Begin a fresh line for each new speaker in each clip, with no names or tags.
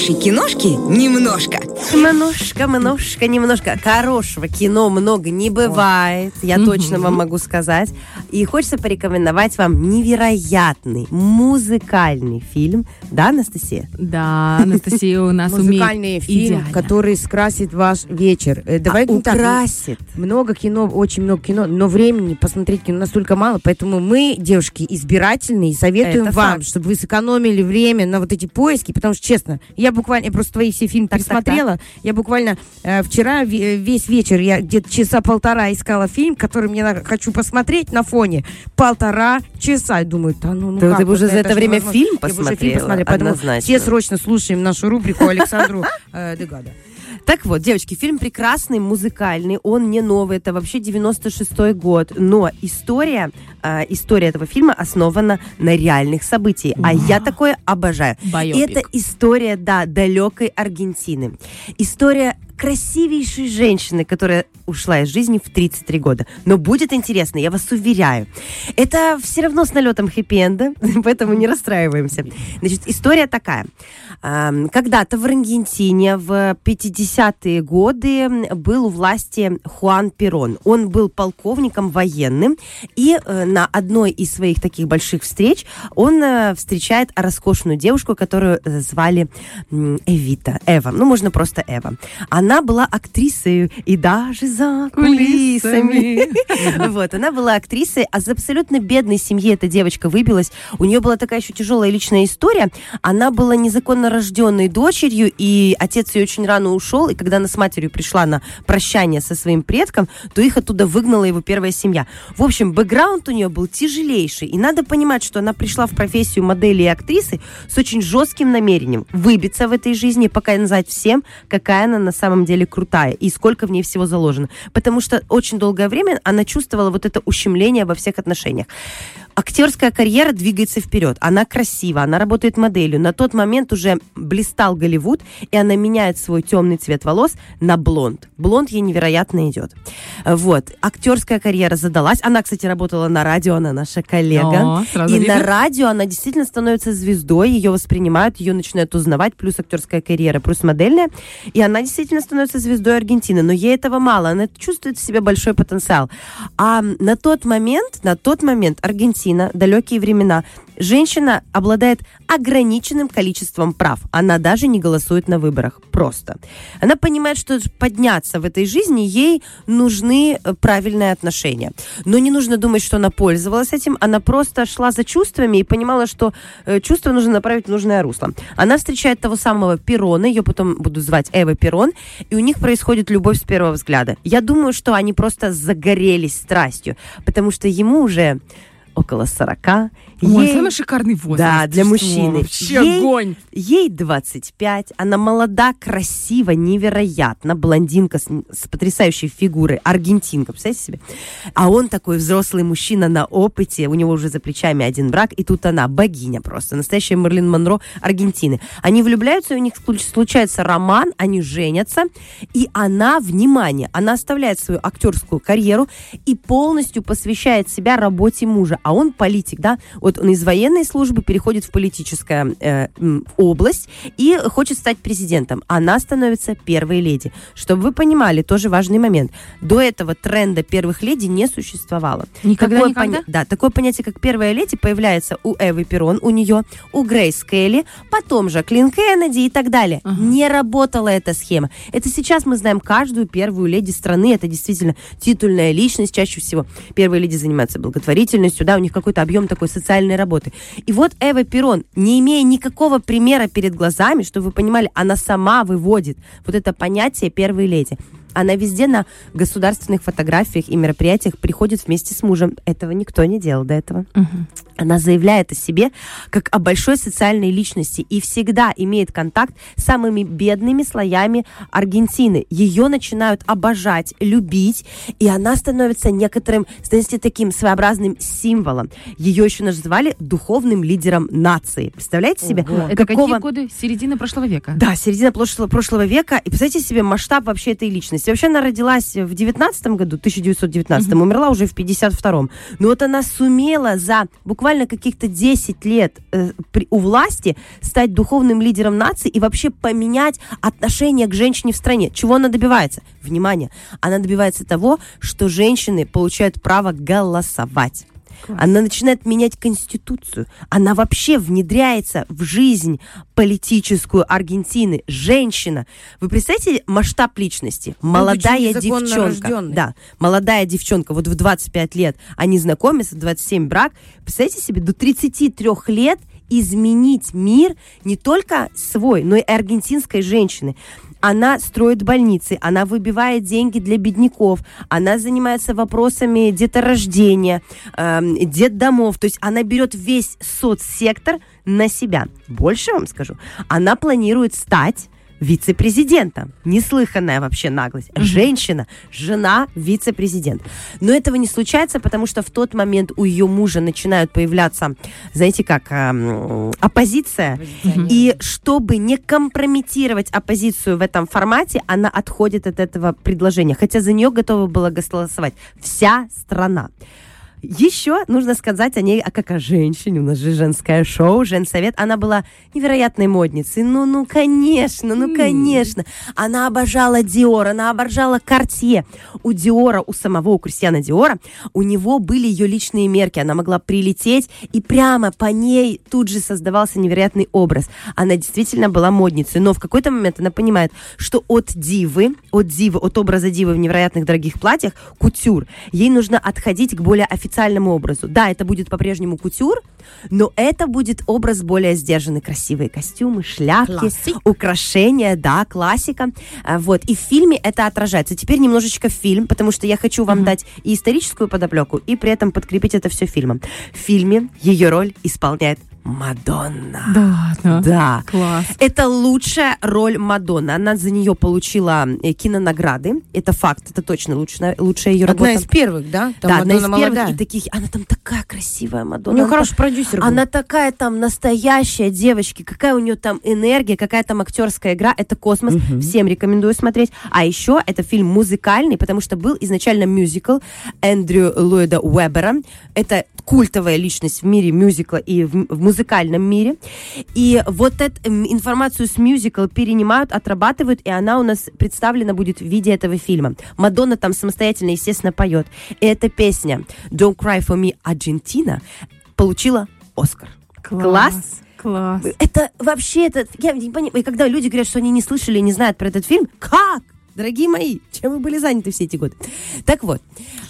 хорошей киношки немножко.
Немножко, немножко, немножко. Хорошего кино много не бывает, я точно вам могу сказать. И хочется порекомендовать вам невероятный музыкальный фильм. Да, Анастасия?
Да, Анастасия у нас
Музыкальный фильм, который скрасит ваш вечер. Э, Давай
А, украсит.
много кино, очень много кино, но времени посмотреть кино настолько мало, поэтому мы, девушки, избирательные, советуем вам, чтобы вы сэкономили время на вот эти поиски, потому что, честно, я буквально, просто твои все фильмы пересмотрела, я буквально э, вчера ве- весь вечер, я где-то часа полтора искала фильм, который мне на- хочу посмотреть на фоне, полтора часа, и думаю, да ну, ну
Да
как
ты бы уже за это время фильм
Я бы уже фильм
посмотрела,
посмотрела, поэтому все срочно слушаем нашу рубрику Александру э, Дегада.
Так вот, девочки, фильм прекрасный, музыкальный, он не новый, это вообще 96-й год, но история, э, история этого фильма основана на реальных событиях, а я такое обожаю.
Байопик.
это история, да, далекой Аргентины. История красивейшей женщины, которая ушла из жизни в 33 года. Но будет интересно, я вас уверяю. Это все равно с налетом хэппи-энда, поэтому не расстраиваемся. Значит, история такая. Когда-то в Аргентине в 50-е годы был у власти Хуан Перон. Он был полковником военным, и э, на одной из своих таких больших встреч он э, встречает роскошную девушку, которую э, звали Эвита, Эва. Ну, можно просто Эва. Она была актрисой и даже за кулисами. Вот, она была актрисой, а из абсолютно бедной семьи эта девочка выбилась. У нее была такая еще тяжелая личная история. Она была незаконно рожденной дочерью, и отец ее очень рано ушел, и когда она с матерью пришла на прощание со своим предком, то их оттуда выгнала его первая семья. В общем, бэкграунд у нее был тяжелейший, и надо понимать, что она пришла в профессию модели и актрисы с очень жестким намерением выбиться в этой жизни, показать всем, какая она на самом деле крутая и сколько в ней всего заложено. Потому что очень долгое время она чувствовала вот это ущемление во всех отношениях. Актерская карьера двигается вперед. Она красива, она работает моделью. На тот момент уже блистал Голливуд, и она меняет свой темный цвет волос на блонд. Блонд ей невероятно идет. Вот. Актерская карьера задалась. Она, кстати, работала на радио, она наша коллега.
О,
и
видно.
на радио она действительно становится звездой, ее воспринимают, ее начинают узнавать, плюс актерская карьера, плюс модельная. И она действительно становится звездой Аргентины. Но ей этого мало, она чувствует в себе большой потенциал. А на тот момент, на тот момент Аргентина, далекие времена, женщина обладает ограниченным количеством прав. Она даже не голосует на выборах. Просто. Она понимает, что подняться в этой жизни ей нужны э, правильные отношения. Но не нужно думать, что она пользовалась этим. Она просто шла за чувствами и понимала, что э, чувства нужно направить в нужное русло. Она встречает того самого Перона, ее потом буду звать Эва Перон, и у них происходит любовь с первого взгляда. Я думаю, что они просто загорелись страстью, потому что ему уже около 40.
Ой,
ей-
самый шикарный возраст.
Да, для
Что,
мужчины.
Вообще
Ей-
огонь.
Ей 25, она молода, красива, невероятно, блондинка с, с потрясающей фигурой, аргентинка, представляете себе? А он такой взрослый мужчина на опыте, у него уже за плечами один брак, и тут она, богиня просто, настоящая Мерлин Монро Аргентины. Они влюбляются, у них случ- случается роман, они женятся, и она, внимание, она оставляет свою актерскую карьеру и полностью посвящает себя работе мужа, а он политик, да, вот он из военной службы переходит в политическую э, область и хочет стать президентом. Она становится первой леди. Чтобы вы понимали, тоже важный момент. До этого тренда первых леди не существовало.
Никогда,
Такое
никогда?
поня- Да, такое понятие, как первая леди, появляется у Эвы Перрон, у нее, у Грейс Келли, потом же Клин Кеннеди и так далее. Не работала эта схема. Это сейчас мы знаем каждую первую леди страны. Это действительно титульная личность. Чаще всего первые леди занимаются благотворительностью, да, у них какой-то объем такой социальной работы. И вот Эва Перрон, не имея никакого примера перед глазами, чтобы вы понимали, она сама выводит вот это понятие первой леди. Она везде на государственных фотографиях и мероприятиях приходит вместе с мужем. Этого никто не делал до этого. Она заявляет о себе как о большой социальной личности и всегда имеет контакт с самыми бедными слоями Аргентины. Ее начинают обожать, любить, и она становится некоторым, знаете, таким своеобразным символом. Ее еще называли духовным лидером нации. Представляете себе?
Это
какого-
какие годы? Середина прошлого века.
да, середина прошлого, прошлого века. И представьте себе масштаб вообще этой личности. Личности. Вообще она родилась в 19 году, 1919, умерла уже в 52-м. Но вот она сумела за буквально каких-то 10 лет э, при- у власти стать духовным лидером нации и вообще поменять отношение к женщине в стране. Чего она добивается? Внимание, она добивается того, что женщины получают право голосовать. Она начинает менять конституцию. Она вообще внедряется в жизнь политическую Аргентины. Женщина. Вы представляете масштаб личности? Молодая девчонка.
рожденной.
Да, молодая девчонка. Вот в 25 лет они знакомятся, 27 брак. Представляете себе, до 33 лет изменить мир не только свой, но и аргентинской женщины. Она строит больницы, она выбивает деньги для бедняков, она занимается вопросами деторождения, эм, детдомов. То есть она берет весь соцсектор на себя. Больше вам скажу, она планирует стать вице-президентом. Неслыханная вообще наглость. Женщина, жена вице-президент. Но этого не случается, потому что в тот момент у ее мужа начинают появляться, знаете как, эм, оппозиция. И чтобы не компрометировать оппозицию в этом формате, она отходит от этого предложения. Хотя за нее готова была голосовать вся страна. Еще нужно сказать о ней, а как о женщине. У нас же женское шоу, женсовет. Она была невероятной модницей. Ну, ну, конечно, ну, конечно. Она обожала Диор, она обожала Картье. У Диора, у самого, у Кристиана Диора, у него были ее личные мерки. Она могла прилететь, и прямо по ней тут же создавался невероятный образ. Она действительно была модницей. Но в какой-то момент она понимает, что от дивы, от дивы, от образа дивы в невероятных дорогих платьях, кутюр, ей нужно отходить к более официальному образу. Да, это будет по-прежнему кутюр, но это будет образ более сдержанный. Красивые костюмы, шляпки,
Классик.
украшения, да, классика. А, Вот. И в фильме это отражается. Теперь немножечко фильм, потому что я хочу вам дать и историческую подоплеку, и при этом подкрепить это все фильмом. В фильме ее роль исполняет Мадонна.
Да, да.
Да.
Класс.
Это лучшая роль Мадонны. Она за нее получила э, кинонаграды. Это факт, это точно лучшая, лучшая ее работа.
Одна из первых, да? Там
да, одна из
Мадонна
первых
молодая.
и таких. Она там такая красивая
У
Мадонна.
нее
Она
хороший продюсер был.
она такая там настоящая девочки, какая у нее там энергия, какая там актерская игра, это космос, всем рекомендую смотреть. А еще это фильм музыкальный, потому что был изначально мюзикл Эндрю Ллойда Уэббера. Это культовая личность в мире мюзикла и в, в музыкальном мире. И вот эту м, информацию с мюзикл перенимают, отрабатывают, и она у нас представлена будет в виде этого фильма. Мадонна там самостоятельно, естественно, поет. И эта песня Don't Cry For Me Argentina получила Оскар. Класс.
Класс.
Это вообще, это, я не понимаю, и когда люди говорят, что они не слышали и не знают про этот фильм, как? Дорогие мои, чем вы были заняты все эти годы? Так вот.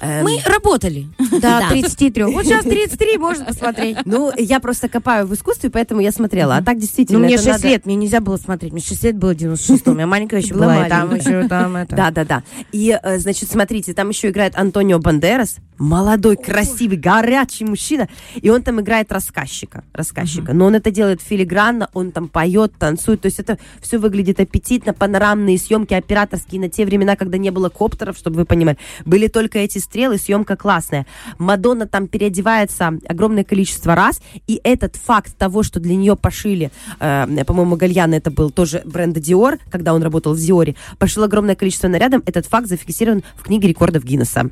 эм,
Мы работали до
Да.
33. Вот сейчас 33, можно посмотреть.
Ну, я просто копаю в искусстве, поэтому я смотрела. А так
Ну,
действительно.
мне
это
6
надо-
лет, мне нельзя было смотреть. Мне 6 лет было в 96-м. Я маленькая еще
Была
и там еще там это.
Да, да, да. И, э, значит, смотрите, там еще играет Антонио Бандерас, молодой, красивый, горячий мужчина, и он там играет рассказчика, рассказчика. Но он это делает филигранно, он там поет, танцует, то есть это все выглядит аппетитно, панорамные съемки операторские на те времена, когда не было коптеров, чтобы вы понимали, были только эти стрелы, съемка классная. Мадонна там переодевается огромное количество раз, и этот факт того, что для нее пошили, э, по-моему, Гальяна это был тоже бренда Dior, когда он работал в Диоре, пошил огромное количество нарядов, этот факт зафиксирован в книге рекордов Гиннесса.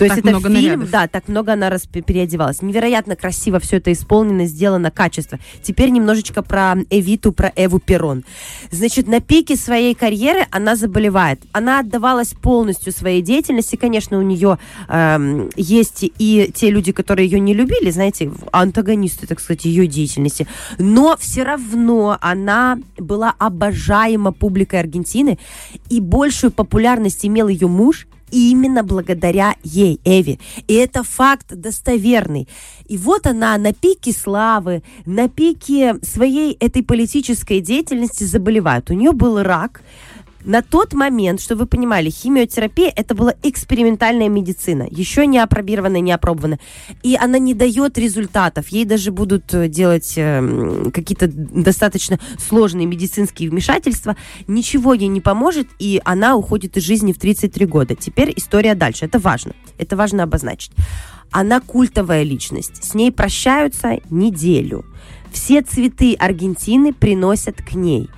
То есть
Так
это
много
фильм,
нарядов.
да, так много она раз пе- переодевалась. Невероятно красиво все это исполнено, сделано, качество. Теперь немножечко про Эвиту, про Эву Перрон. Значит, на пике своей карьеры она заболевает. Она отдавалась полностью своей деятельности. Конечно, у нее эм, есть и те люди, которые ее не любили, знаете, антагонисты, так сказать, ее деятельности. Но все равно она была обожаема публикой Аргентины, и большую популярность имел ее муж, именно благодаря ей, Эви. И это факт достоверный. И вот она на пике славы, на пике своей этой политической деятельности заболевает. У нее был рак. На тот момент, что вы понимали, химиотерапия это была экспериментальная медицина, еще не опробированная, не опробованная. И она не дает результатов. Ей даже будут э, делать эм, какие-то достаточно сложные медицинские вмешательства. Ничего ей не поможет, и она уходит из жизни в 33 года. Теперь история дальше. Это важно. Это важно обозначить. Она культовая личность. С ней прощаются неделю. Все цветы Аргентины приносят к ней.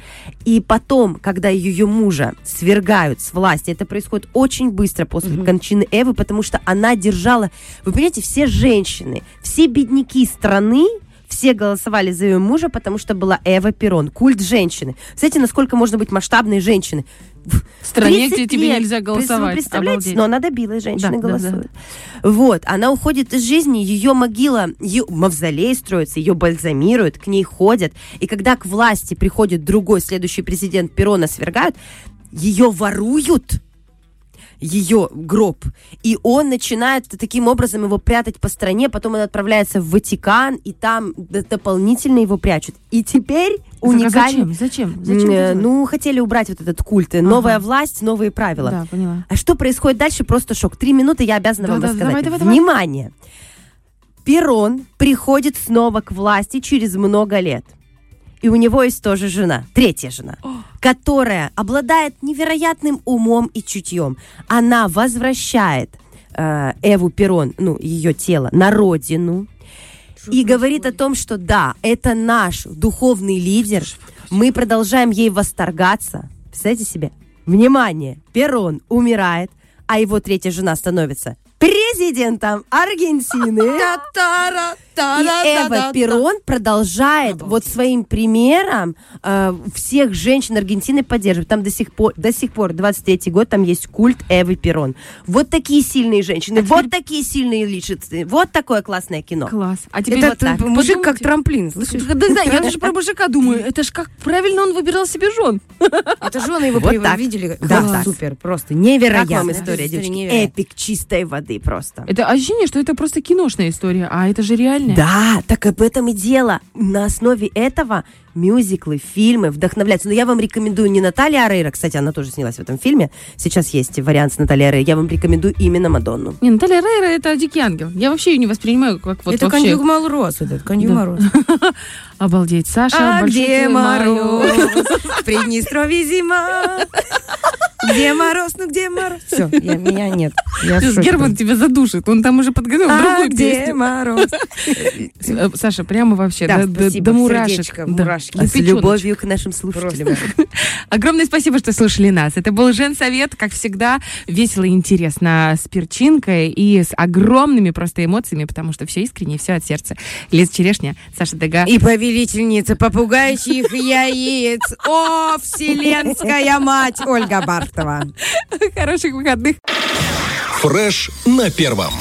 И потом, когда ее мужа свергают с власти, это происходит очень быстро после кончины Эвы, потому что она держала... Вы понимаете, все женщины, все бедняки страны, все голосовали за ее мужа, потому что была Эва Перон, культ женщины. Знаете, насколько можно быть масштабной женщиной?
В стране,
30
где тебе
лет.
нельзя
Вы
голосовать.
представляете?
Обалдеть.
Но она добилась, женщины
Да, да,
голосуют. Вот, она уходит из жизни, ее могила, ее мавзолей строится, ее бальзамируют, к ней ходят. И когда к власти приходит другой следующий президент Перона свергают, ее воруют ее гроб. И он начинает таким образом его прятать по стране, потом он отправляется в Ватикан, и там дополнительно его прячут. И теперь уникальный...
Зачем? Зачем? Зачем
э, ну, хотели убрать вот этот культ. Новая власть, новые правила.
Да, поняла.
А что происходит дальше? Просто шок. Три минуты я обязана вам
Да-да,
рассказать.
давай, давай, давай.
Внимание! Перон приходит снова к власти через много лет. И у него есть тоже жена, третья жена, которая обладает невероятным умом и чутьем. Она возвращает э, Эву Перон, ну, ее тело, на родину. И говорит о том, что да, это наш духовный лидер. Мы продолжаем ей восторгаться. Представляете себе? Внимание! Перон умирает, а его третья жена становится президентом Аргентины. И Эва Перон продолжает вот своим примером э, всех женщин Аргентины поддерживать. Там до сих пор, до сих пор, 23-й год, там есть культ Эвы Перон. Вот такие сильные женщины, вот такие сильные личности, вот такое классное кино.
Класс. А теперь
Этот
вот так.
мужик как трамплин, слышишь?
Да, да, я даже про мужика думаю. Это ж как правильно он выбирал себе жен.
Это жены его
Вот так.
видели?
Да, так.
Супер, просто
Как
невероятно.
вам история, девочки? Эпик чистой воды просто.
Это ощущение, что это просто киношная история, а это же реальная.
Да, так об этом и дело. На основе этого мюзиклы, фильмы вдохновляются. Но я вам рекомендую не Наталья Арейра, кстати, она тоже снялась в этом фильме. Сейчас есть вариант с Натальей Арейрой. Я вам рекомендую именно Мадонну.
Не, Наталья Рейра это дикий ангел. Я вообще ее не воспринимаю как вот
Это
вообще.
коньюк Малрос, этот коньюк
Да.
Мороз.
Обалдеть. Саша,
А где мороз? В Приднестровье зима. Где мороз, ну где мороз? Все, меня нет. Я
Сейчас. Герман тебя задушит. Он там уже подготовил
А
другую
где
песню.
мороз?
Э, Саша, прямо вообще
Да,
до,
спасибо,
до мурашек. Да.
Мурашки.
До
С любовью к нашим слушателям.
Огромное спасибо, что слушали нас. Это был Женсовет, как всегда, весело и интересно, с перчинкой и с огромными просто эмоциями, потому что все искренне, все от сердца. Лиза Черешня, Саша Дега.
И повелительница попугайчих яиц. О, вселенская мать Ольга Бартова.
Хороших выходных.
Фреш на первом.